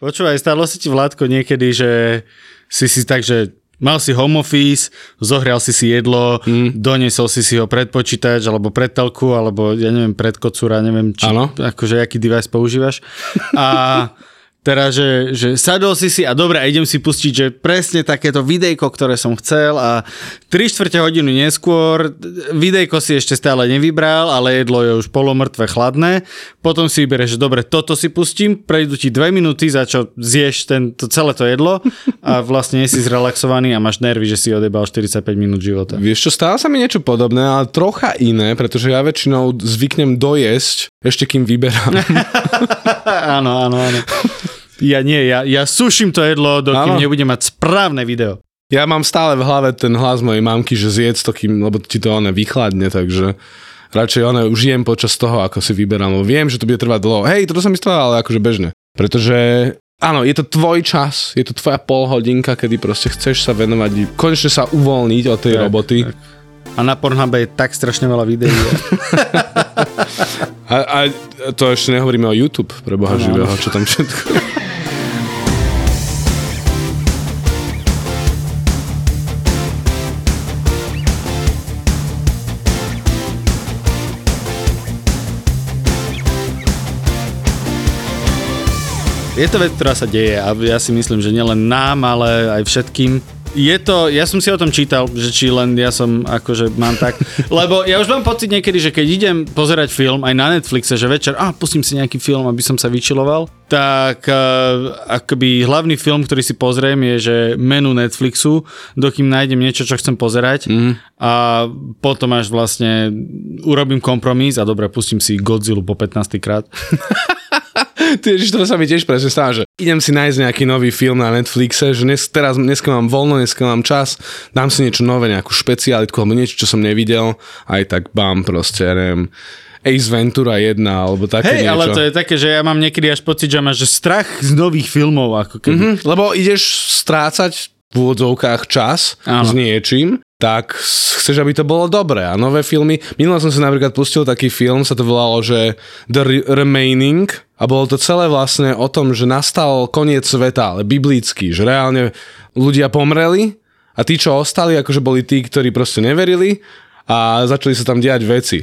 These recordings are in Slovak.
Počúvaj, stalo si ti Vládko niekedy, že si si tak, že mal si home office, zohrial si si jedlo, mm. doniesol si si ho pred počítač, alebo pred telku, alebo ja neviem, pred kocúra, neviem, či, ano. akože aký device používaš. A Teraz, že, že sadol si si a dobre, idem si pustiť, že presne takéto videjko, ktoré som chcel a 3 čtvrte hodinu neskôr videjko si ešte stále nevybral, ale jedlo je už polomrtvé chladné. Potom si vybereš, že dobre, toto si pustím, prejdú ti 2 minúty, za čo zješ ten, to, celé to jedlo a vlastne si zrelaxovaný a máš nervy, že si odebal 45 minút života. Vieš čo, stáva sa mi niečo podobné, ale trocha iné, pretože ja väčšinou zvyknem dojesť, ešte kým vyberám. áno, áno, áno. Ja nie, ja, ja suším to jedlo, dokým Áno. nebudem mať správne video. Ja mám stále v hlave ten hlas mojej mamky, že zjedz to, kým, lebo ti to ona vychladne, takže radšej ona už jem počas toho, ako si vyberám, lebo viem, že to bude trvať dlho. Hej, toto mi stalo, ale akože bežne. Pretože áno, je to tvoj čas, je to tvoja polhodinka, kedy proste chceš sa venovať, konečne sa uvoľniť od tej tak, roboty. Tak. A na Pornhube je tak strašne veľa videí. a, a to ešte nehovoríme o YouTube, pre Boha živého, čo tam všetko. Je to vec, ktorá sa deje a ja si myslím, že nielen nám, ale aj všetkým. Je to, ja som si o tom čítal, že či len ja som akože mám tak, lebo ja už mám pocit niekedy, že keď idem pozerať film aj na Netflixe, že večer, a pustím si nejaký film, aby som sa vyčiloval, tak uh, akoby hlavný film, ktorý si pozriem je, že menu Netflixu, dokým nájdem niečo, čo chcem pozerať mm. a potom až vlastne urobím kompromis a dobre, pustím si Godzilla po 15 krát. Ty, to sa mi tiež presne stáva, že idem si nájsť nejaký nový film na Netflixe, že dnes, teraz, dneska mám voľno, dneska mám čas, dám si niečo nové, nejakú špecialitku alebo niečo, čo som nevidel, aj tak bám proste, ja neviem, Ace Ventura 1 alebo také Hej, niečo. ale to je také, že ja mám niekedy až pocit, že máš strach z nových filmov. Ako keby. Mm-hmm, lebo ideš strácať v úvodzovkách čas Áno. s niečím tak chceš, aby to bolo dobré. A nové filmy, minule som si napríklad pustil taký film, sa to volalo, že The Remaining a bolo to celé vlastne o tom, že nastal koniec sveta, ale biblický, že reálne ľudia pomreli a tí, čo ostali, akože boli tí, ktorí proste neverili a začali sa tam diať veci.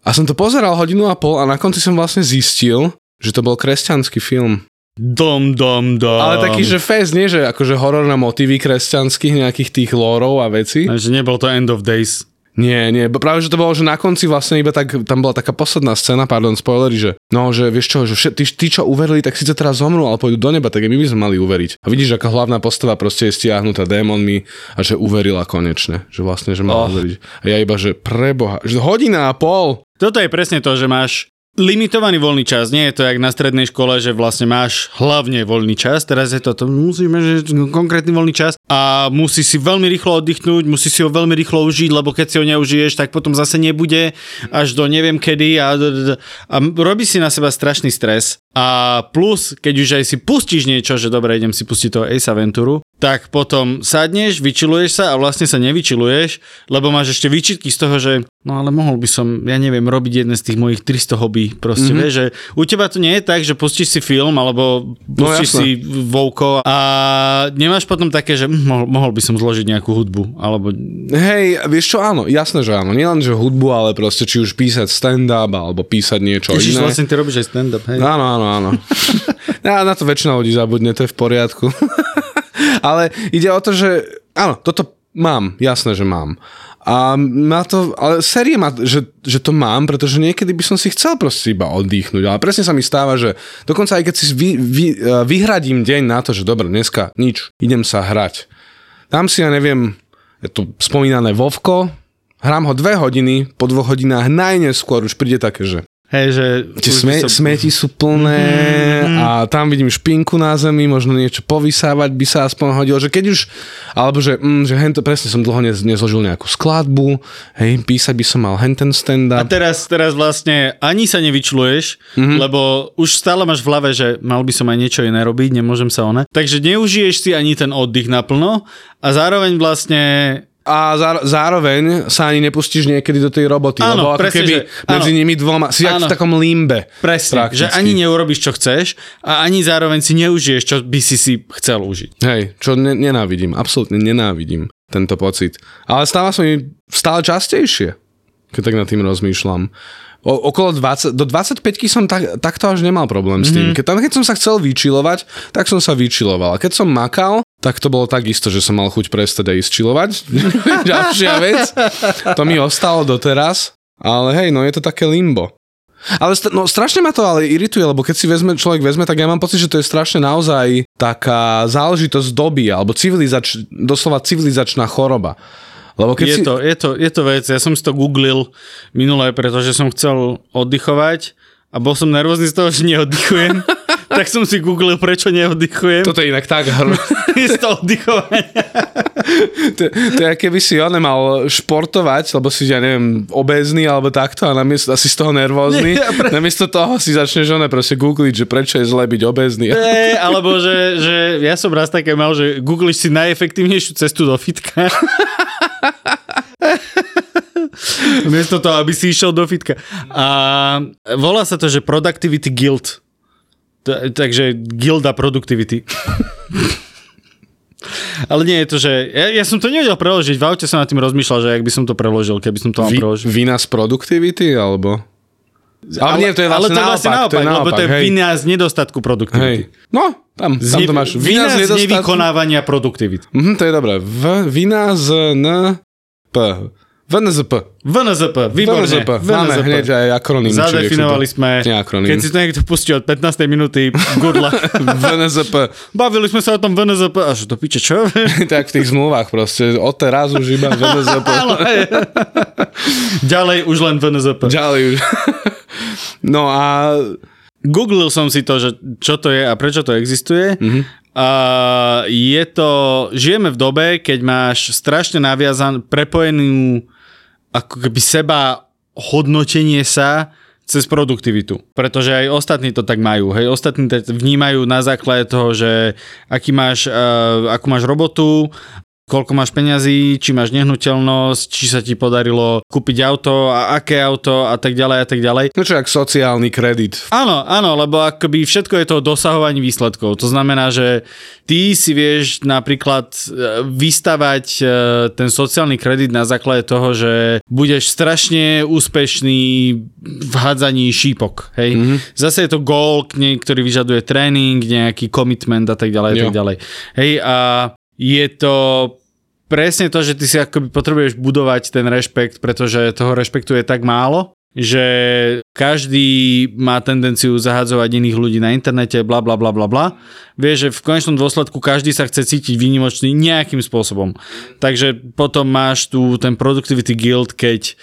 A som to pozeral hodinu a pol a na konci som vlastne zistil, že to bol kresťanský film. Dom, dom, dom. Ale taký, že fest, nie? Že akože horor na motívy kresťanských nejakých tých lórov a veci. Že nebol to End of Days. Nie, nie, práve že to bolo, že na konci vlastne iba tak, tam bola taká posledná scéna, pardon, spoilery, že no, že vieš čo, že všet, tí, tí, čo uverili, tak síce teraz zomrú, ale pôjdu do neba, tak my by sme mali uveriť. A vidíš, aká hlavná postava proste je stiahnutá démonmi a že uverila konečne, že vlastne, že mala oh. uveriť. A ja iba, že preboha, že hodina a pol. Toto je presne to, že máš limitovaný voľný čas. Nie je to jak na strednej škole, že vlastne máš hlavne voľný čas. Teraz je to, to musíme, že konkrétny voľný čas a musí si veľmi rýchlo oddychnúť, musí si ho veľmi rýchlo užiť, lebo keď si ho neužiješ, tak potom zase nebude až do neviem kedy a, a robí si na seba strašný stres. A plus, keď už aj si pustíš niečo, že dobre, idem si pustiť toho Ace Venturu, tak potom sadneš, vyčiluješ sa a vlastne sa nevyčiluješ, lebo máš ešte výčitky z toho, že no ale mohol by som, ja neviem, robiť jedné z tých mojich 300 hobby. Proste, mm-hmm. vieš, že u teba to nie je tak, že pustíš si film alebo no, pustíš no, si Vouko a nemáš potom také, že hm, mohol, mohol by som zložiť nejakú hudbu, alebo... Hej, vieš čo, áno, jasné, že áno. Nielen, že hudbu, ale proste či už písať stand-up alebo písať niečo Ježiš, iné. vlastne ty robíš aj stand-up, hej? Áno, áno, áno. ja, na to väčšina ľudí zabudne, to je v poriadku. ale ide o to, že áno, toto mám, jasné, že mám. A má to, ale série má, že, že to mám, pretože niekedy by som si chcel proste iba oddychnúť. Ale presne sa mi stáva, že dokonca aj keď si vy, vy, vyhradím deň na to, že dobre, dneska nič, idem sa hrať. Tam si, ja neviem, je to spomínané Vovko, hrám ho dve hodiny, po dvoch hodinách najneskôr už príde také, že Hej, že... Tie sme, som... smeti sú plné mm. a tam vidím špinku na zemi, možno niečo povysávať by sa aspoň hodilo, že keď už, alebo že, mm, že hento, presne som dlho nez, nezložil nejakú skladbu, hej, písať by som mal henten stand-up. A teraz, teraz vlastne ani sa nevyčluješ, mm-hmm. lebo už stále máš v hlave, že mal by som aj niečo iné robiť, nemôžem sa one. Takže neužiješ si ani ten oddych naplno a zároveň vlastne a zá- zároveň sa ani nepustíš niekedy do tej roboty, Áno, lebo ako presne, keby že- medzi áno. nimi dvoma, si jak v Áno. takom limbe. Presne, prakticky. že ani neurobiš, čo chceš a ani zároveň si neužiješ, čo by si si chcel užiť. Hej, čo ne- nenávidím, absolútne nenávidím tento pocit. Ale stáva sa mi stále častejšie, keď tak nad tým rozmýšľam. O, okolo 20, do 25 som tak, takto až nemal problém s tým. Keď, tam, keď som sa chcel vyčilovať, tak som sa vyčiloval. A keď som makal, tak to bolo takisto, že som mal chuť prestať aj ísť čilovať. Ďalšia vec. To mi ostalo doteraz. Ale hej, no je to také limbo. Ale st- no, strašne ma to ale irituje, lebo keď si vezme, človek vezme, tak ja mám pocit, že to je strašne naozaj taká záležitosť doby, alebo civilizač, doslova civilizačná choroba. Lebo keď Je si... to, je, to, je to vec, ja som si to googlil minulé, pretože som chcel oddychovať a bol som nervózny z toho, že neoddychujem. tak som si googlil, prečo neoddychujem. Toto je inak tak hr... z toho oddychovania. to, to je, keby si on mal športovať, lebo si, ja neviem, obézny alebo takto a namiesto, asi z toho nervózny. Nie, pre- Namiesto toho si začneš one proste googliť, že prečo je zle byť obézny. E, alebo že, že ja som raz také mal, že googliš si najefektívnejšiu cestu do fitka. Miesto toho, aby si išiel do fitka. A volá sa to, že Productivity Guild. Takže Guilda Productivity. Ale nie je to, že... Ja, ja som to nevedel preložiť. V aute som nad tým rozmýšľal, že ak by som to preložil, keby som to mal Vy, preložiť. vina z produktivity, alebo... Ale, nie, to je ale vlastne to je vlastne naopak, naopak, to je lebo to je hej. vina z nedostatku produktivity. Hej. No, tam, tam to máš. vina z nedostatku- nevykonávania produktivity. Mhm, to je dobré. V, vina z N... P. VNZP. VNZP, výborne. VNZP. Máme VNZP. hneď aj akroným. či Zadefinovali sme, Nie akroným. keď si to niekto pustí od 15. minúty, good luck. VNZP. Bavili sme sa o tom VNZP, a že to piče, čo? tak v tých zmluvách proste. Od teraz už iba VNZP. Ďalej už len VNZP. Ďalej už. no a... Googlil som si to, že čo to je a prečo to existuje. Mhm. A je to, žijeme v dobe, keď máš strašne naviazan, prepojenú ako keby seba hodnotenie sa cez produktivitu. Pretože aj ostatní to tak majú. Hej, ostatní to vnímajú na základe toho, že aký máš, uh, akú máš robotu, koľko máš peňazí, či máš nehnuteľnosť, či sa ti podarilo kúpiť auto a aké auto a tak ďalej a tak ďalej. No čo, jak sociálny kredit. Áno, áno, lebo akoby všetko je to o dosahovaní výsledkov. To znamená, že ty si vieš napríklad e, vystavať e, ten sociálny kredit na základe toho, že budeš strašne úspešný v hádzaní šípok. Hej? Mm-hmm. Zase je to goal, ktorý vyžaduje tréning, nejaký commitment a tak ďalej a tak ďalej. Hej, a je to presne to, že ty si akoby potrebuješ budovať ten rešpekt, pretože toho rešpektu je tak málo, že každý má tendenciu zahadzovať iných ľudí na internete, bla bla bla bla bla. Vieš, že v konečnom dôsledku každý sa chce cítiť výnimočný nejakým spôsobom. Takže potom máš tu ten Productivity Guild, keď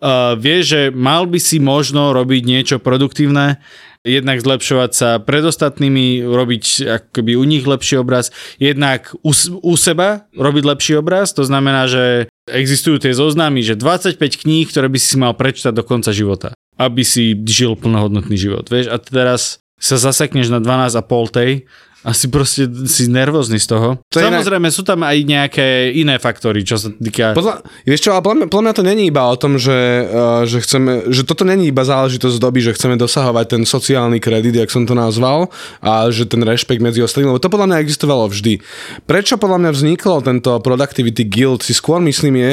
uh, vieš, že mal by si možno robiť niečo produktívne, jednak zlepšovať sa pred ostatnými, robiť akoby u nich lepší obraz, jednak u, u seba robiť lepší obraz, to znamená, že existujú tie zoznamy, že 25 kníh, ktoré by si mal prečítať do konca života, aby si žil plnohodnotný život, vieš, a teraz sa zasekneš na 12 a pol tej a si proste si nervózny z toho. To Samozrejme, sú tam aj nejaké iné faktory, čo sa týka... Podľa, vieš čo, ale podľa mňa, podľa mňa to není iba o tom, že, uh, že chceme, že toto není iba záležitosť doby, že chceme dosahovať ten sociálny kredit, jak som to nazval, a že ten rešpekt medzi ostatnými, lebo to podľa mňa existovalo vždy. Prečo podľa mňa vzniklo tento Productivity Guild, si skôr myslím je,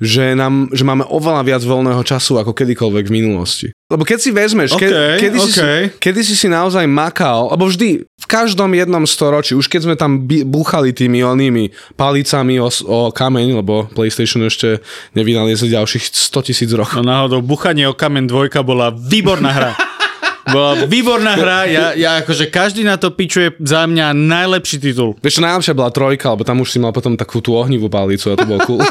že, nám, že máme oveľa viac voľného času ako kedykoľvek v minulosti. Lebo keď si vezmeš, ke, OK, kedy, si, OK. kedy si si naozaj makal, alebo vždy, v každom jednom storočí, už keď sme tam búchali tými onými palicami o, o kameň, lebo PlayStation ešte nevynaliezli ďalších 100 tisíc rokov. No náhodou, Buchanie o kamen dvojka bola výborná hra. Bola výborná hra, ja, ja akože každý na to pičuje za mňa najlepší titul. Vieš, najlepšia bola trojka, lebo tam už si mal potom takú tú ohnivú palicu a to bolo cool.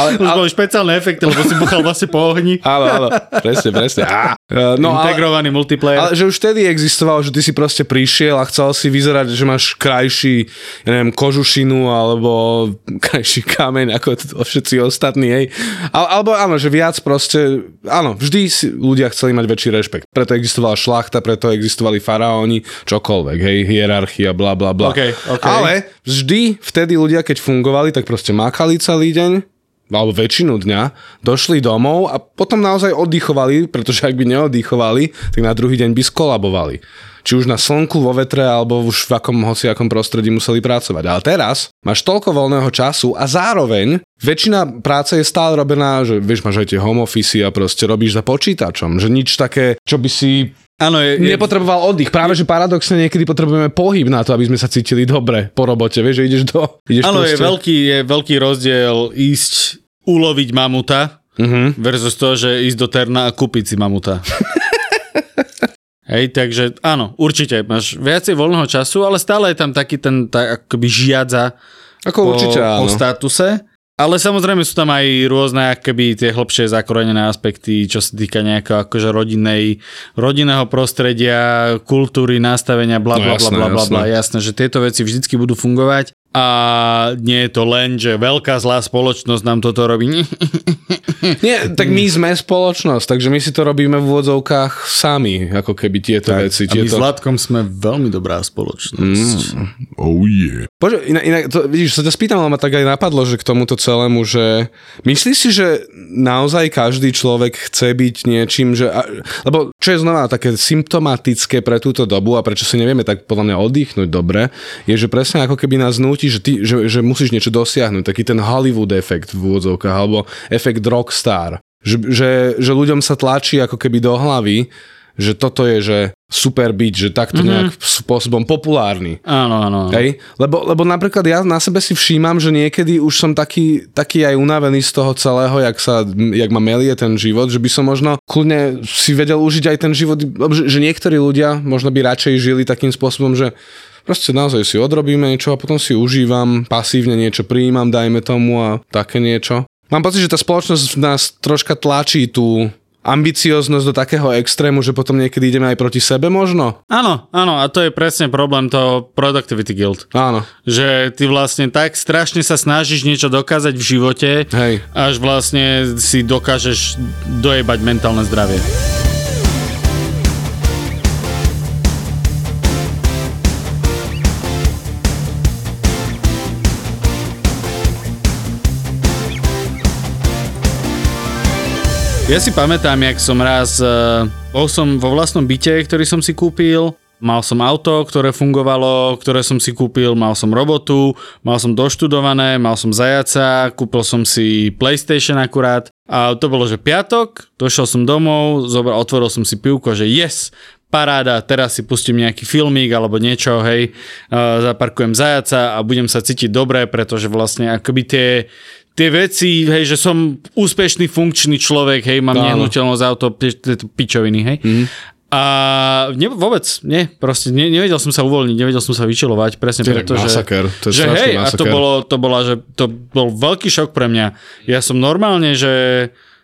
Ale, Už ale, boli špeciálne efekty, lebo si buchal vlastne po ohni. áno, áno, presne, presne. Á. E, No, ale, Integrovaný multiplayer. ale že už vtedy existovalo, že ty si proste prišiel a chcel si vyzerať, že máš krajší, ja neviem, kožušinu alebo krajší kameň ako t- všetci ostatní, hej. Ale, alebo áno, že viac proste, áno, vždy si ľudia chceli mať väčší rešpekt. Preto existovala šlachta, preto existovali faraóni, čokoľvek, hej, hierarchia, bla bla bla. OK, OK. Ale vždy vtedy ľudia, keď fungovali, tak proste makali celý deň, alebo väčšinu dňa, došli domov a potom naozaj oddychovali, pretože ak by neoddychovali, tak na druhý deň by skolabovali. Či už na slnku, vo vetre, alebo už v akom hociakom prostredí museli pracovať. Ale teraz máš toľko voľného času a zároveň väčšina práce je stále robená, že vieš, máš aj tie home office a proste robíš za počítačom, že nič také, čo by si Áno, je, je, nepotreboval oddych. Práve, že paradoxne niekedy potrebujeme pohyb na to, aby sme sa cítili dobre po robote. Vieš, že ideš do... Ideš áno, je veľký, je veľký rozdiel ísť uloviť mamuta Mhm. versus to, že ísť do Terna a kúpiť si mamuta. Hej, takže áno, určite máš viacej voľného času, ale stále je tam taký ten tak, akoby žiadza Ako po, určite po áno. statuse. Ale samozrejme sú tam aj rôzne akoby tie hlbšie zakorenené aspekty, čo sa týka nejakého akože rodinnej, rodinného prostredia, kultúry, nastavenia, bla No bla bla jasné, bla bla bla. jasné. Že tieto veci vždycky budú fungovať a nie je to len, že veľká zlá spoločnosť nám toto robí. Nie, tak my sme spoločnosť, takže my si to robíme v úvodzovkách sami, ako keby tieto veci. A my s Tieto... Vládkom sme veľmi dobrá spoločnosť. Mm. Oh yeah. Poďme, inak, inak to, vidíš, sa ťa spýtam, ale ma tak aj napadlo, že k tomuto celému, že myslíš si, že naozaj každý človek chce byť niečím, že, a, lebo čo je znova také symptomatické pre túto dobu a prečo si nevieme tak podľa mňa oddychnúť dobre, je, že presne ako keby nás núti, že, ty, že, že musíš niečo dosiahnuť, taký ten Hollywood efekt v úvodzovkách, alebo efekt rockstar. Že, že, že ľuďom sa tlačí ako keby do hlavy, že toto je, že super byť, že takto mm-hmm. nejak spôsobom populárny. Áno, áno. Hej? Lebo, lebo napríklad ja na sebe si všímam, že niekedy už som taký, taký aj unavený z toho celého, jak, sa, jak ma melie ten život, že by som možno kľudne si vedel užiť aj ten život, že, že niektorí ľudia možno by radšej žili takým spôsobom, že proste naozaj si odrobíme niečo a potom si užívam, pasívne niečo prijímam, dajme tomu a také niečo. Mám pocit, že tá spoločnosť nás troška tlačí tú ambicioznosť do takého extrému, že potom niekedy ideme aj proti sebe možno? Áno, áno, a to je presne problém toho Productivity Guild. Áno. Že ty vlastne tak strašne sa snažíš niečo dokázať v živote, Hej. až vlastne si dokážeš dojebať mentálne zdravie. Ja si pamätám, jak som raz, eh, bol som vo vlastnom byte, ktorý som si kúpil, mal som auto, ktoré fungovalo, ktoré som si kúpil, mal som robotu, mal som doštudované, mal som zajaca, kúpil som si PlayStation akurát. A to bolo, že piatok, došiel som domov, zobral, otvoril som si pivko, že yes, paráda, teraz si pustím nejaký filmík alebo niečo, hej, uh, zaparkujem zajaca a budem sa cítiť dobre, pretože vlastne akoby tie, tie veci, hej, že som úspešný, funkčný človek, hej, mám Áno. nehnuteľnosť auto, pičoviny, hej. Mm. A ne, vôbec, nie, proste ne, nevedel som sa uvoľniť, nevedel som sa vyčilovať, presne preto, že, masaker, to je že hej, a to masaker. bolo, to bola, že to bol veľký šok pre mňa. Ja som normálne, že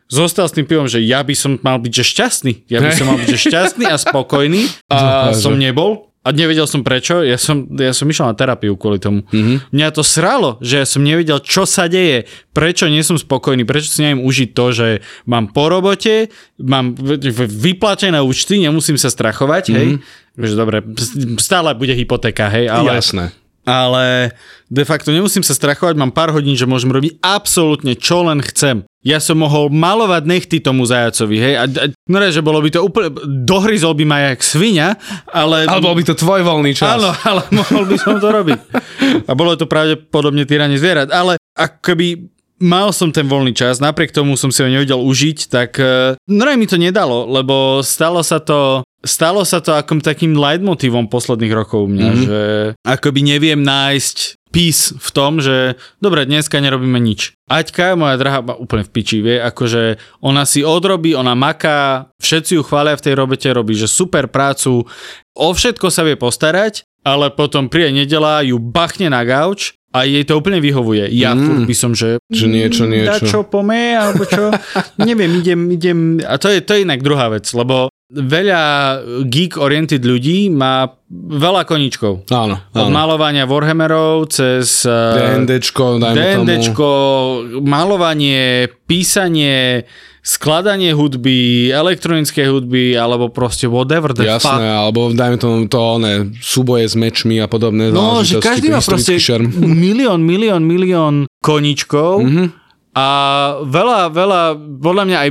zostal s tým pivom, že ja by som mal byť že šťastný. Ja by som mal byť že šťastný a spokojný a som nebol. A nevedel som prečo, ja som, ja som išiel na terapiu kvôli tomu. Mm-hmm. Mňa to sralo, že ja som nevedel, čo sa deje, prečo nie som spokojný, prečo si neviem užiť to, že mám po robote, mám vyplatené účty, nemusím sa strachovať, mm-hmm. hej. Že dobre, stále bude hypotéka, hej, ale Jasné. Ale de facto nemusím sa strachovať, mám pár hodín, že môžem robiť absolútne čo len chcem. Ja som mohol malovať nechty tomu zajacovi, hej, a, a no že bolo by to úplne, dohryzol by ma jak svinia, ale... Ale bol by to tvoj voľný čas. Áno, ale mohol by som to robiť. A bolo to pravdepodobne týranie zvierat, ale akoby mal som ten voľný čas, napriek tomu som si ho nevedel užiť, tak eh, no mi to nedalo, lebo stalo sa to stalo sa to akom takým leitmotívom posledných rokov u mňa, mm-hmm. že akoby neviem nájsť peace v tom, že dobre, dneska nerobíme nič. Aťka, moja drahá, úplne v piči, vie, akože ona si odrobí, ona maká, všetci ju chvália v tej robote, robí, že super prácu, o všetko sa vie postarať ale potom príde nedela, ju bachne na gauč a jej to úplne vyhovuje. Ja mm. by som, že... Že niečo, niečo. Dá čo pome, alebo čo. Neviem, idem, idem... A to je, to je inak druhá vec, lebo veľa geek-oriented ľudí má veľa koničkov. Áno, áno. Od malovania Warhammerov cez... eh, DNDčko, dajme DNDčko, malovanie, písanie, skladanie hudby, elektronické hudby, alebo proste whatever the Jasné, fuck. alebo dajme tomu to, one, súboje s mečmi a podobné No, že každý má proste šerm. milión, milión, milión koničkov Mhm. a veľa, veľa, podľa mňa aj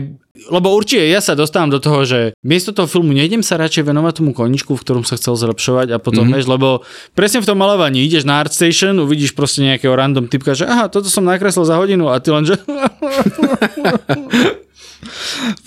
lebo určite ja sa dostávam do toho, že miesto toho filmu nejdem sa radšej venovať tomu koničku, v ktorom sa chcel zlepšovať a potom, mm-hmm. vieš, lebo presne v tom malovaní ideš na ArtStation, uvidíš proste nejakého random typka, že aha, toto som nakreslil za hodinu a ty len, že...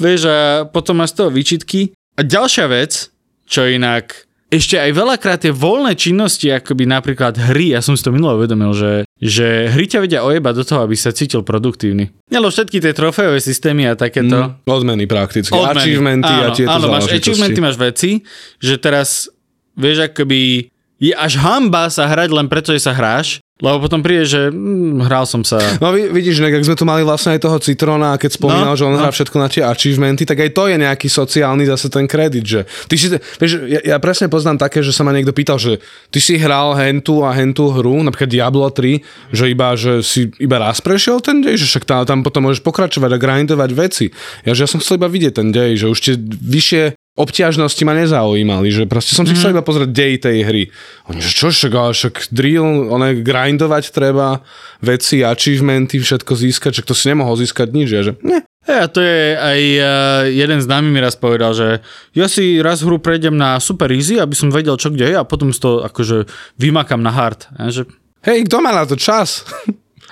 vieš, a potom máš z toho výčitky. A ďalšia vec, čo inak ešte aj veľakrát tie voľné činnosti, akoby napríklad hry, ja som si to minule uvedomil, že, že hry ťa vedia ojebať do toho, aby sa cítil produktívny. Nelo všetky tie trofejové systémy a takéto. Mm, odmeny prakticky. Odmeny. Achievementy áno, a tieto Áno, máš achievementy, máš veci, že teraz, vieš, akoby je až hamba sa hrať len preto, že sa hráš, lebo potom príde, že hm, hral som sa. No vid- vidíš, inak, ak sme tu mali vlastne aj toho Citrona a keď spomínal, No, že on no. hrá všetko na tie achievementy, tak aj to je nejaký sociálny zase ten kredit, že ty si, vieš, ja, ja presne poznám také, že sa ma niekto pýtal, že ty si hral hentu a hentu hru, napríklad Diablo 3, že iba, že si iba raz prešiel ten dej, že však tam, tam potom môžeš pokračovať a grindovať veci. Ja, že ja som chcel iba vidieť ten dej, že už tie vyššie obťažnosti ma nezaujímali, že proste som si chcel iba pozrieť dej tej hry. Oni, že čo však, ale však drill, one grindovať treba, veci, achievementy, všetko získať, však to si nemohol získať nič, ja, že ne. Ja, to je aj uh, jeden známy mi raz povedal, že ja si raz hru prejdem na super easy, aby som vedel, čo kde je a potom to akože vymakam na hard. A že, Hej, kto má na to čas?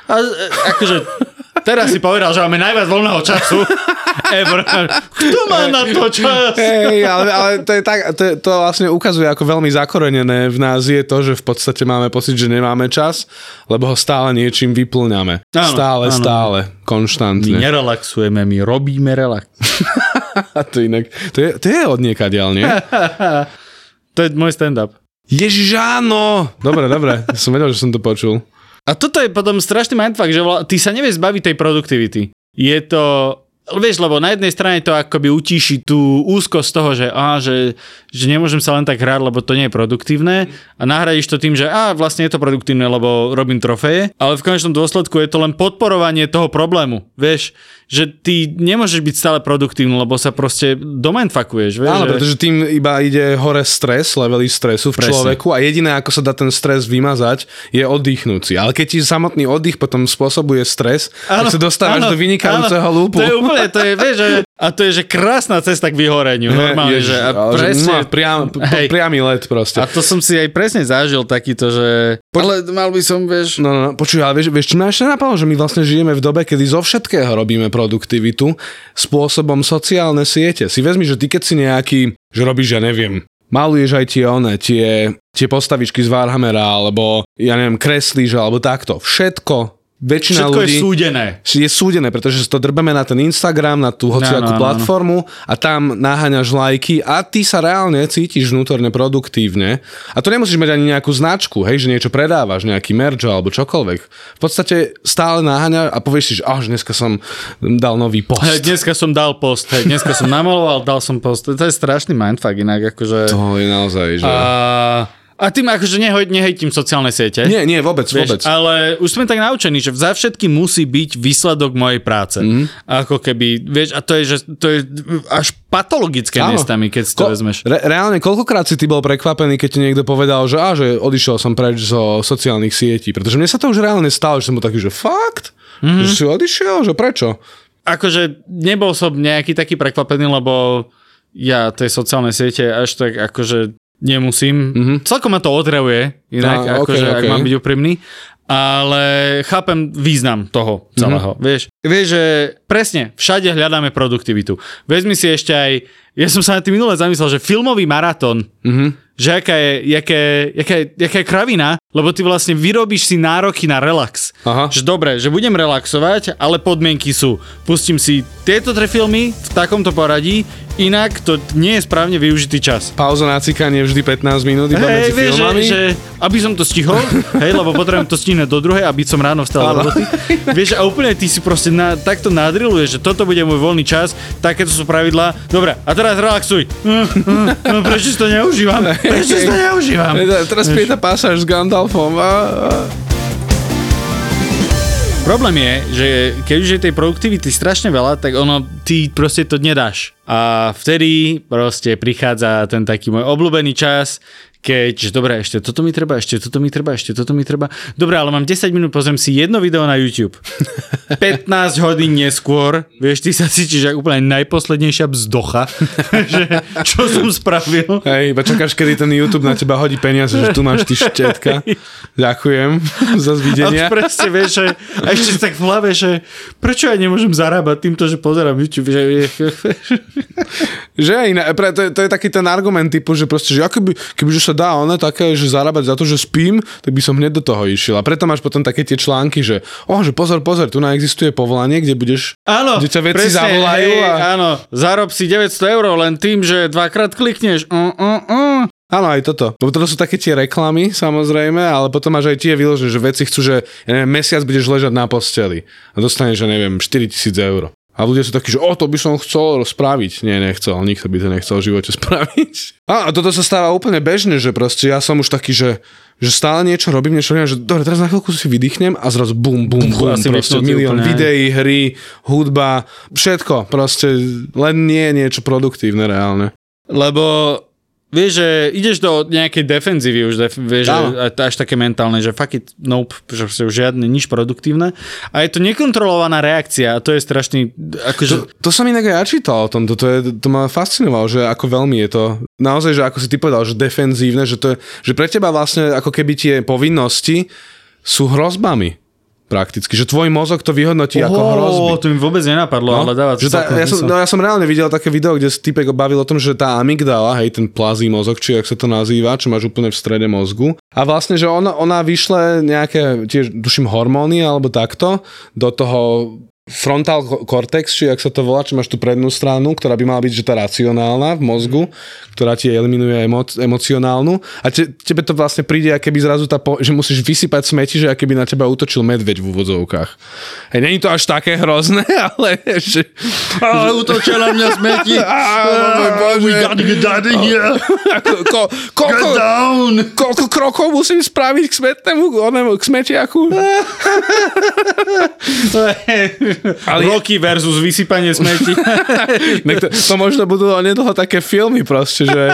a, e, akože teraz si povedal, že máme najviac voľného času ever. Kto má na to čas? Hej, ale, ale to, je tak, to, je, to vlastne ukazuje, ako veľmi zakorenené v nás je to, že v podstate máme pocit, že nemáme čas, lebo ho stále niečím vyplňame. Áno, stále, áno. stále, My konštantne. nerelaxujeme, my robíme relax. To inak, to je, to je od niekadiaľ, nie? To je môj stand-up. Ježiš, áno! Dobre, dobre, som vedel, že som to počul. A toto je potom strašný mindfuck, že vla- ty sa nevieš zbaviť tej produktivity. Je to... Vieš, lebo na jednej strane to akoby utíši tú úzkosť toho, že, á, že, že nemôžem sa len tak hrať, lebo to nie je produktívne a nahradiš to tým, že á, vlastne je to produktívne, lebo robím trofeje, ale v konečnom dôsledku je to len podporovanie toho problému. Vieš, že ty nemôžeš byť stále produktívny, lebo sa proste domindfuckuješ. Vieš, Áno, že... pretože tým iba ide hore stres, levely stresu v Presne. človeku a jediné, ako sa dá ten stres vymazať, je oddychnúť si. Ale keď ti samotný oddych potom spôsobuje stres, tak sa dostávaš do vynikajúceho lúpu. To je úplne, to je, vieš, že, a to je, že krásna cesta k vyhoreniu. Normálne, Ježiš, že, a že presne, priam, Hej. priamy let proste. a to som si aj presne zažil takýto, že... Ale mal by som, vieš... No, no, no, počuj, ale vieš, vieš, čo ma ešte napadlo, že my vlastne žijeme v dobe, kedy zo všetkého robíme produktivitu spôsobom sociálne siete. Si vezmi, že ty keď si nejaký, že robíš, ja neviem, maluješ aj tie one, tie, tie postavičky z Warhammera, alebo ja neviem, kreslíš, alebo takto. Všetko, väčšina Všetko ľudí je súdené. je súdené, pretože si to drbeme na ten Instagram, na tú hociakú platformu a tam naháňaš lajky a ty sa reálne cítiš vnútorne produktívne. A to nemusíš mať ani nejakú značku, hej, že niečo predávaš, nejaký merch alebo čokoľvek. V podstate stále naháňaš a povieš si, že až dneska som dal nový post. Hej, dneska som dal post, hej, dneska som namaloval, dal som post. To je strašný mindfuck inak, akože... To je naozaj, že... A, a tým akože nehoj, nehejtím sociálne siete. Nie, nie, vôbec, vôbec. Vieš, ale už sme tak naučení, že za všetkým musí byť výsledok mojej práce. Mm. Ako keby, vieš, a to je, že to je až patologické Áno. miestami, keď si to Ko- vezmeš. Re- reálne, koľkokrát si ty bol prekvapený, keď ti niekto povedal, že, á, že odišiel som preč zo sociálnych sietí. Pretože mne sa to už reálne stalo, že som bol taký, že fakt? Mm-hmm. Že si odišiel? Že prečo? Akože nebol som nejaký taký prekvapený, lebo ja tej sociálne siete až tak akože nemusím. Mhm. Mm-hmm. Celkom ma to otrevuje, inak, Á, akože, okej, ak mám byť úprimný. Ale chápem význam toho celého. Mm-hmm. Vieš, vieš, že presne, všade hľadáme produktivitu. Vezmi si ešte aj, ja som sa na tým minule zamyslel, že filmový maratón Mhm. Že aká je, jaká, je, jaká je kravina, lebo ty vlastne vyrobíš si nároky na relax. Aha. Že dobre, že budem relaxovať, ale podmienky sú. Pustím si tieto tre filmy v takomto poradí, inak to nie je správne využitý čas. Pauza na cikanie vždy 15 minút iba Hej, medzi vieš, že, filmami. že, aby som to stihol, hej, lebo potrebujem to stihnúť do druhej, aby som ráno vstal do roboty. Vieš, a úplne ty si proste na, takto nadriluješ, že toto bude môj voľný čas, takéto sú pravidlá. Dobre, a teraz relaxuj. No, prečo si to neužívam? Prečo si to neužívam? Teraz je tá pasáž s Gandalfom. A... Problém je, že keď už je tej produktivity strašne veľa, tak ono, ty proste to nedáš. A vtedy proste prichádza ten taký môj obľúbený čas, keď, dobre, ešte toto mi treba, ešte toto mi treba, ešte toto mi treba. Dobre, ale mám 10 minút, pozriem si jedno video na YouTube. 15 hodín neskôr, vieš, ty sa cítiš ako úplne najposlednejšia bzdocha, že čo som spravil. Hej, iba čakáš, kedy ten YouTube na teba hodí peniaze, že tu máš ty štetka. Ďakujem za A zvidenia. už presne vieš, že, a ešte si tak v hlave, že prečo ja nemôžem zarábať týmto, že pozerám YouTube, že Že aj, to, je, to je taký ten argument typu, že proste, že ako by, kebyže sa dá ono také, že zarábať za to, že spím, tak by som hneď do toho išiel. A preto máš potom také tie články, že oh, že pozor, pozor, tu existuje povolanie, kde budeš Áno, Kde ťa veci zavolajú hej, a- Áno, zarob si 900 eur len tým, že dvakrát klikneš. Uh, uh, uh. Áno, aj toto. Lebo toto sú také tie reklamy, samozrejme, ale potom máš aj tie vyložené, že veci chcú, že ja neviem, mesiac budeš ležať na posteli a dostaneš, že neviem, 4000 eur. A ľudia sú takí, že o, to by som chcel spraviť. Nie, nechcel, nikto by to nechcel v živote spraviť. A, a toto sa stáva úplne bežne, že proste ja som už taký, že, že stále niečo robím, niečo robím, že dobre, teraz na chvíľku si vydýchnem a zrazu bum, bum, bum, asi proste milión úplne, videí, hry, hudba, všetko, proste len nie je niečo produktívne reálne. Lebo vieš, že ideš do nejakej defenzívy už, def, vieš, že, až také mentálne, že fuck it, nope, že žiadne, nič produktívne. A je to nekontrolovaná reakcia a to je strašný, akože... To, to som inak aj ja čítal o tom, to, to, je, to ma fascinovalo, že ako veľmi je to, naozaj, že ako si ty povedal, že defenzívne, že, to je, že pre teba vlastne ako keby tie povinnosti sú hrozbami prakticky, že tvoj mozog to vyhodnotí ako hrozby. to mi vôbec nenapadlo, ale dáva že tá, ja, som, no, ja som reálne videl také video, kde typek bavil o tom, že tá amygdala, hej, ten plazí mozog, či ak sa to nazýva, čo máš úplne v strede mozgu. A vlastne, že ona, ona vyšle nejaké, tiež tuším, hormóny alebo takto do toho frontal cortex, či ak sa to volá, či máš tú prednú stranu, ktorá by mala byť že tá racionálna v mozgu, ktorá ti eliminuje emo- emocionálnu a te, tebe to vlastne príde, aké by zrazu tá, po, že musíš vysypať smeti, že aké by na teba útočil medveď v úvodzovkách. Hej, není to až také hrozné, ale že... Ale útočia na mňa smeti. Bože. We gotta get out of here. Ko, ko, koľko, down. koľko krokov musím spraviť k smetnému, k smetiaku? Ale Rocky versus vysypanie smeti. To, to možno budú onedlho také filmy proste, že,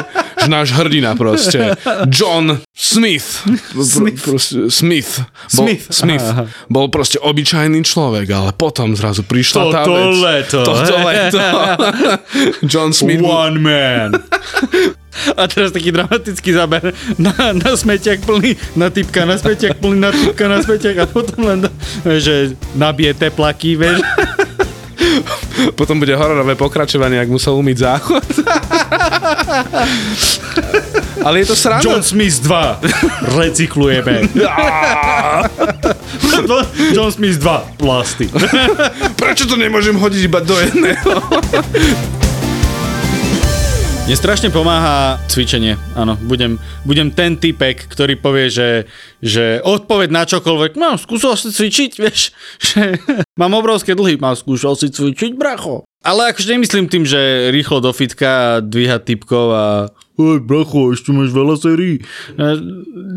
že náš hrdina proste. John Smith. Smith. Proste, Smith. Bol, Smith. Smith. Aha. Bol proste obyčajný človek, ale potom zrazu prišla tá Toto vec. leto. Toto leto. John Smith. One man. A teraz taký dramatický záber na, na smetiak plný, na typka na smetiak plný, na typka na smetiak a potom len, že nabije teplaky, vieš. Potom bude hororové pokračovanie, ak musel umyť záchod. Ale je to sranda. John Smith 2. Recyklujeme. John Smith 2. Plasty. Prečo to nemôžem hodiť iba do jedného? Mne strašne pomáha cvičenie. Áno, budem, budem ten typek, ktorý povie, že, že odpoveď na čokoľvek, mám, skúšal si cvičiť, vieš, že mám obrovské dlhy, mám, skúšal si cvičiť, bracho. Ale akože nemyslím tým, že rýchlo do fitka a dvíhať typkov a Oj, bracho, ešte máš veľa sérií.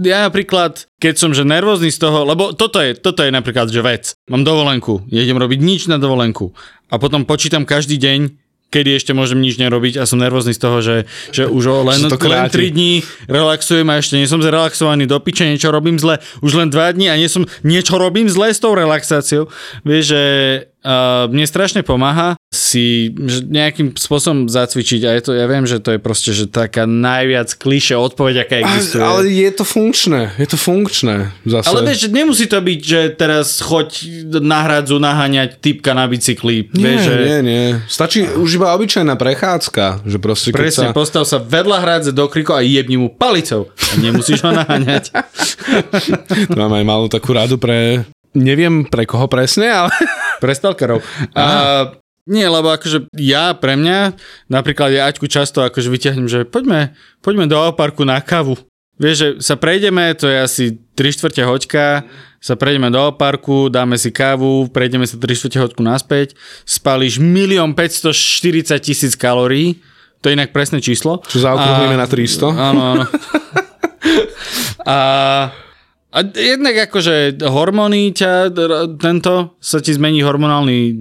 Ja napríklad, keď som že nervózny z toho, lebo toto je, toto je napríklad, že vec. Mám dovolenku, idem robiť nič na dovolenku a potom počítam každý deň, kedy ešte môžem nič nerobiť a som nervózny z toho, že, že už len, to len kráti. 3 dní relaxujem a ešte nie som zrelaxovaný do piče, niečo robím zle, už len 2 dní a nie som, niečo robím zle s tou relaxáciou. Vieš, že uh, mne strašne pomáha si nejakým spôsobom zacvičiť a je to, ja viem, že to je proste že taká najviac kliše odpoveď, aká existuje. Ale, ale je to funkčné, je to funkčné zase. Ale vieš, nemusí to byť, že teraz choď na hradzu naháňať typka na bicykli. Nie, vieš, že... nie, nie. Stačí už iba obyčajná prechádzka, že proste Presne, sa... postav sa vedľa hradze do kriku a jebni mu palicou. A nemusíš ho naháňať. Mám aj malú takú radu pre... Neviem pre koho presne, ale... Pre stalkerov. A, nie, lebo akože ja pre mňa, napríklad ja Aťku často akože vyťahnem, že poďme, poďme do parku na kávu. Vieš, že sa prejdeme, to je asi 3 čtvrte hoďka, sa prejdeme do parku, dáme si kávu, prejdeme sa 3 čtvrte hoďku naspäť, spálíš 1 540 tisíc kalórií, to je inak presné číslo. Čo zaokrúhlime na 300. Áno, áno. A, a jednak akože hormóny ťa, tento, sa ti zmení hormonálny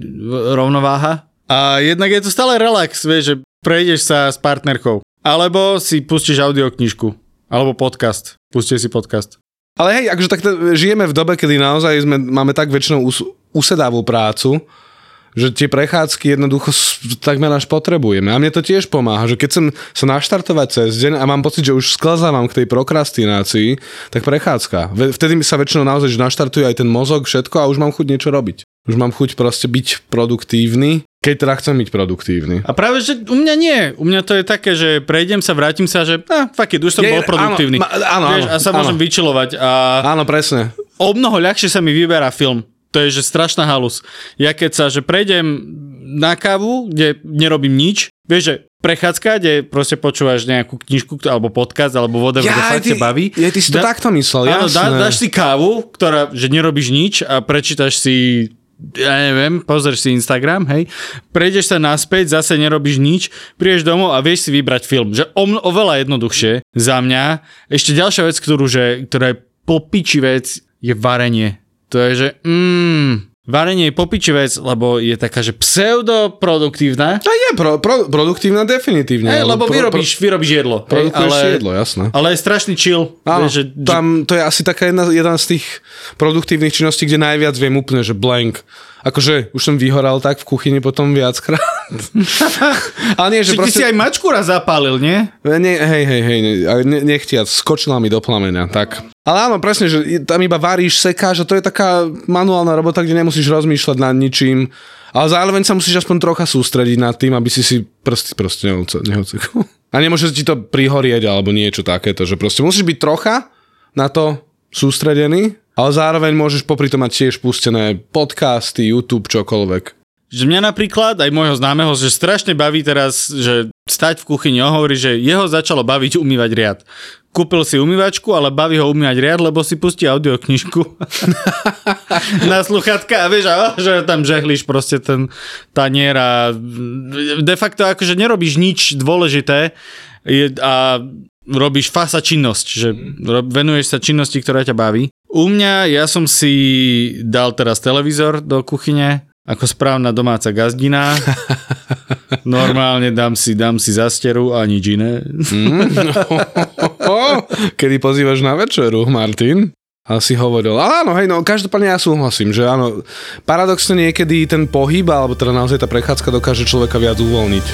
rovnováha. A jednak je to stále relax, vieš, že prejdeš sa s partnerkou. Alebo si pustíš audioknižku. Alebo podcast. Pustíš si podcast. Ale hej, akože takto žijeme v dobe, kedy naozaj sme, máme tak väčšinou us, usedavú prácu, že tie prechádzky jednoducho takmer až potrebujeme. A mne to tiež pomáha, že keď chcem sa naštartovať cez deň a mám pocit, že už sklzávam k tej prokrastinácii, tak prechádzka. Vtedy mi sa väčšinou naozaj že naštartuje aj ten mozog, všetko a už mám chuť niečo robiť. Už mám chuť proste byť produktívny, keď teda chcem byť produktívny. A práve, že u mňa nie. U mňa to je také, že prejdem sa, vrátim sa, že ah, fuck it, už som Je- bol produktívny. áno, áno, Vieš, áno, a sa áno. môžem vyčilovať. A Áno, presne. o mnoho ľahšie sa mi vyberá film. To je, že strašná halus. Ja keď sa, že prejdem na kávu, kde nerobím nič, vieš, že prechádzka, kde proste počúvaš nejakú knižku alebo podcast alebo whatever, ja, fakt ťa baví. Ja, ty si to Da- takto myslel, Áno, jasné. dá, dáš si kávu, ktorá, že nerobíš nič a prečítaš si ja neviem, pozrieš si Instagram, hej, prejdeš sa naspäť, zase nerobíš nič, prídeš domov a vieš si vybrať film. Že o, oveľa jednoduchšie za mňa. Ešte ďalšia vec, ktorú, že, ktorá je popiči vec, je varenie. To je, že mm, varenie je popiči vec, lebo je taká, že pseudoproduktívna, A je pro, pro, produktívna definitívne. ale lebo pro- vyrobíš, vyrobíš jedlo. Pro, produkuješ ale, jedlo, jasné. ale je strašný chill. Áno, že tam to je asi taká jedna, jedna z tých produktívnych činností, kde najviac viem úplne, že blank. Akože už som vyhoral tak v kuchyni potom viackrát. Ale nie, že ty proste... si aj mačku raz zapálil, nie? Ne, hej, hej, hej, ne, nechtiac, skočila mi do plamenia, tak. Ale áno, presne, že tam iba varíš, sekáš a to je taká manuálna robota, kde nemusíš rozmýšľať nad ničím, ale zároveň sa musíš aspoň trocha sústrediť nad tým, aby si si prsty proste nehocekol. A nemôže ti to prihorieť alebo niečo takéto, že proste musíš byť trocha na to sústredený, ale zároveň môžeš popri tom mať tiež pustené podcasty, YouTube, čokoľvek. Že mňa napríklad, aj môjho známeho, že strašne baví teraz, že stať v kuchyni, on hovorí, že jeho začalo baviť umývať riad. Kúpil si umývačku, ale baví ho umývať riad, lebo si pustí audioknižku na sluchatka a vieš, že tam žehliš proste ten tanier a de facto akože nerobíš nič dôležité a robíš fasa činnosť, že venuješ sa činnosti, ktorá ťa baví. U mňa, ja som si dal teraz televízor do kuchyne, ako správna domáca gazdina. Normálne dám si, dám si zasteru a nič iné. Kedy pozývaš na večeru, Martin? A si hovoril, áno, hej, no každopádne ja súhlasím, že áno, paradoxne niekedy ten pohyb, alebo teda naozaj tá prechádzka dokáže človeka viac uvoľniť.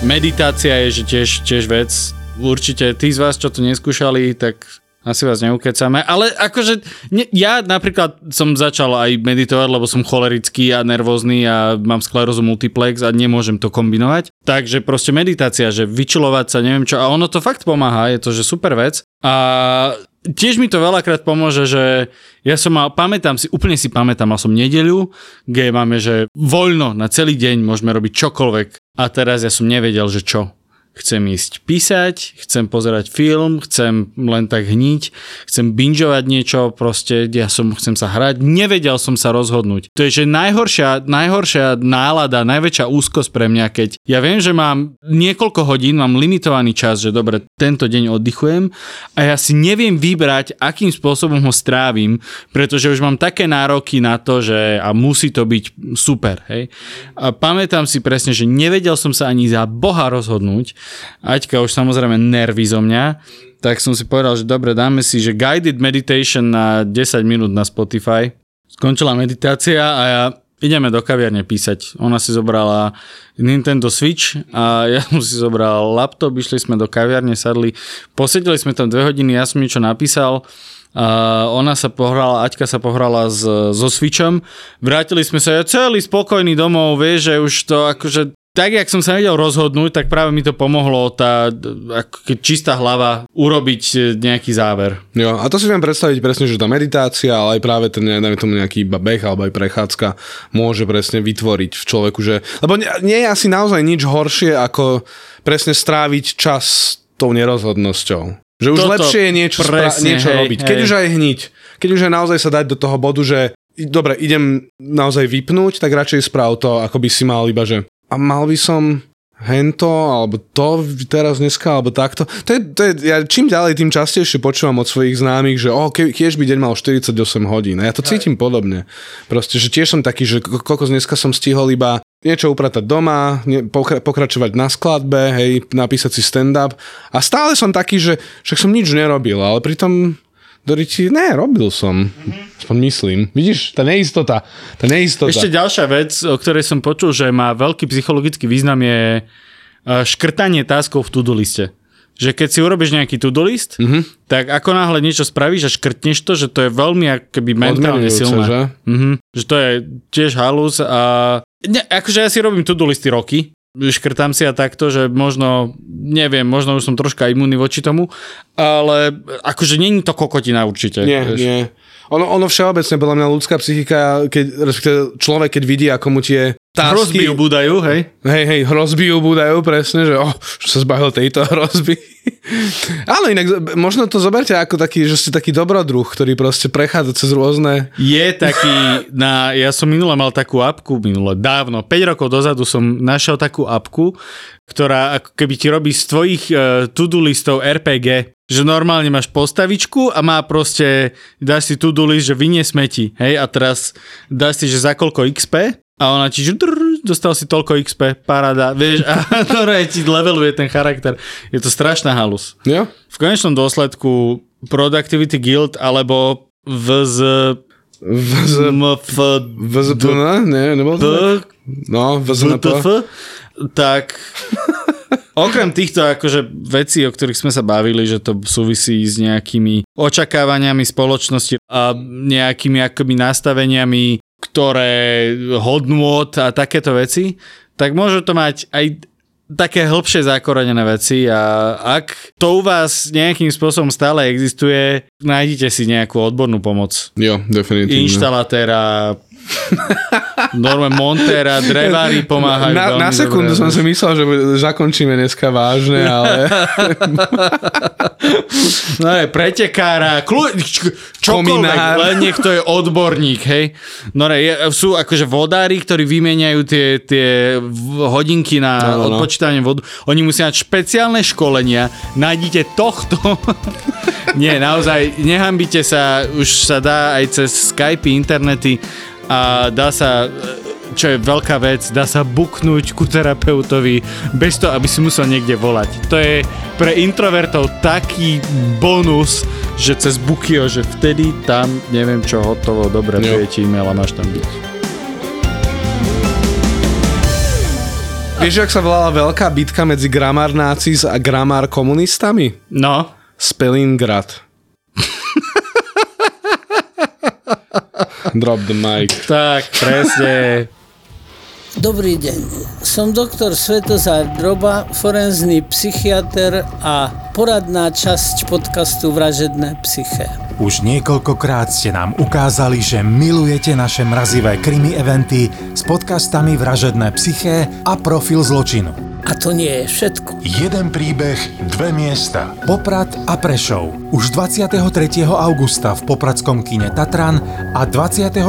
Meditácia je že tiež, tiež vec. Určite tí z vás, čo to neskúšali, tak asi vás neukecame. Ale akože ne, ja napríklad som začal aj meditovať, lebo som cholerický a nervózny a mám sklerózu multiplex a nemôžem to kombinovať. Takže proste meditácia, že vyčilovať sa, neviem čo. A ono to fakt pomáha, je to že super vec. A tiež mi to veľakrát pomôže, že ja som mal, pamätám si, úplne si pamätám, mal som nedeľu, kde máme, že voľno na celý deň môžeme robiť čokoľvek. A teraz ja som nevedel, že čo. Chcem ísť písať, chcem pozerať film, chcem len tak hniť, chcem bingeovať niečo, proste ja som, chcem sa hrať, nevedel som sa rozhodnúť. To je, že najhoršia, najhoršia nálada, najväčšia úzkosť pre mňa, keď ja viem, že mám niekoľko hodín, mám limitovaný čas, že dobre, tento deň oddychujem a ja si neviem vybrať, akým spôsobom ho strávim, pretože už mám také nároky na to, že a musí to byť super, hej. A pamätám si presne, že nevedel som sa ani za Boha rozhodnúť, Aťka už samozrejme nervy zo mňa, tak som si povedal, že dobre, dáme si, že guided meditation na 10 minút na Spotify. Skončila meditácia a ja ideme do kaviarne písať. Ona si zobrala Nintendo Switch a ja som si zobral laptop, išli sme do kaviarne, sadli, posedeli sme tam dve hodiny, ja som niečo napísal, a ona sa pohrala, Aťka sa pohrala s, so Switchom, vrátili sme sa ja celý spokojný domov, vieš, že už to akože tak, jak som sa vedel rozhodnúť, tak práve mi to pomohlo tá čistá hlava urobiť e, nejaký záver. Jo, a to si viem predstaviť presne, že tá meditácia, ale aj práve ten, neviem tomu nejaký iba beh alebo aj prechádzka môže presne vytvoriť v človeku, že... Lebo nie, nie je asi naozaj nič horšie, ako presne stráviť čas tou nerozhodnosťou. Že už Toto lepšie je niečo, presne, spra- niečo hej, robiť. Keď hej. už aj hniť. Keď už aj naozaj sa dať do toho bodu, že dobre, idem naozaj vypnúť, tak radšej správ to, ako by si mal iba, že a mal by som hento, alebo to teraz dneska, alebo takto. To je, to je, ja čím ďalej, tým častejšie počúvam od svojich známych, že oh, ke, keď by deň mal 48 hodín. A ja to cítim podobne. Proste, že tiež som taký, že koľko dneska som stihol iba niečo upratať doma, ne, pokra- pokračovať na skladbe, hej, napísať si stand-up. A stále som taký, že však som nič nerobil, ale pritom Doriti, ne, robil som. Aspoň myslím. Vidíš, tá neistota. Tá neistota. Ešte ďalšia vec, o ktorej som počul, že má veľký psychologický význam je e, škrtanie táskov v to-do liste. Že keď si urobíš nejaký to-do list, mm-hmm. tak ako náhle niečo spravíš a škrtneš to, že to je veľmi akoby mentálne silné. Že? Mm-hmm. že to je tiež halus a ne, akože ja si robím to-do listy roky, škrtám si a takto, že možno, neviem, možno už som troška imunný voči tomu, ale akože není to kokotina určite. Nie, vieš. nie. Ono, ono všeobecne, podľa mňa ľudská psychika, keď, človek, keď vidí, ako mu tie tásky... Hrozby ubúdajú, hej? Hej, hej, hrozby ubúdajú, presne, že oh, sa zbavil tejto hrozby. Ale inak, možno to zoberte ako taký, že ste taký dobrodruh, ktorý proste prechádza cez rôzne... Je taký, na, ja som minule mal takú apku, minule, dávno, 5 rokov dozadu som našiel takú apku, ktorá ako keby ti robí z tvojich uh, to-do listov RPG že normálne máš postavičku a má proste, dáš si to-do list, že vynie smeti, hej, a teraz dáš si, že za koľko XP a ona ti, drr, dostal si toľko XP, paráda, vieš, a to ti leveluje ten charakter. Je to strašná halus. Jo? V konečnom dôsledku Productivity Guild alebo VZ VZMF VZP, ne, nebol to No, VZNP. Tak Okrem týchto akože vecí, o ktorých sme sa bavili, že to súvisí s nejakými očakávaniami spoločnosti a nejakými akoby nastaveniami, ktoré hodnôt a takéto veci, tak môže to mať aj také hĺbšie zakorenené veci a ak to u vás nejakým spôsobom stále existuje, nájdite si nejakú odbornú pomoc. Jo, definitívne. Inštalatéra, Norme Montera, drevári pomáhajú Na, na sekundu dobre. som si myslel, že zakončíme dneska vážne, ale... no je pretekára, kľu... čokoľvek, len nech to je odborník, hej. No je, sú akože vodári, ktorí vymieňajú tie, tie hodinky na no, no. odpočítanie vodu. Oni musia mať špeciálne školenia. Nájdite tohto. Nie, naozaj, nehambite sa, už sa dá aj cez Skype, internety a dá sa čo je veľká vec, dá sa buknúť ku terapeutovi bez toho, aby si musel niekde volať. To je pre introvertov taký bonus, že cez Bukio, že vtedy tam, neviem čo, hotovo, dobre, no. ti e-mail a máš tam byť. Vieš, ak sa volala veľká bitka medzi Gramar Nazis a Gramar komunistami? No. Spelingrad. Drop the mic. Tak, presne. Dobrý deň, som doktor Svetozár Droba, forenzný psychiatr a poradná časť podcastu Vražedné psyché. Už niekoľkokrát ste nám ukázali, že milujete naše mrazivé krimi eventy s podcastami Vražedné psyché a Profil zločinu. A to nie je všetko. Jeden príbeh, dve miesta. Poprad a Prešov. Už 23. augusta v Popradskom kine Tatran a 24.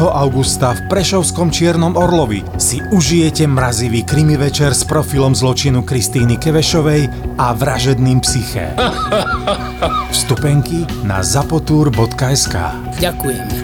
augusta v Prešovskom Čiernom Orlovi si užijete mrazivý krimi večer s profilom zločinu Kristýny Kevešovej a vražedným psyché. Vstupenky na zapotur.sk Ďakujeme.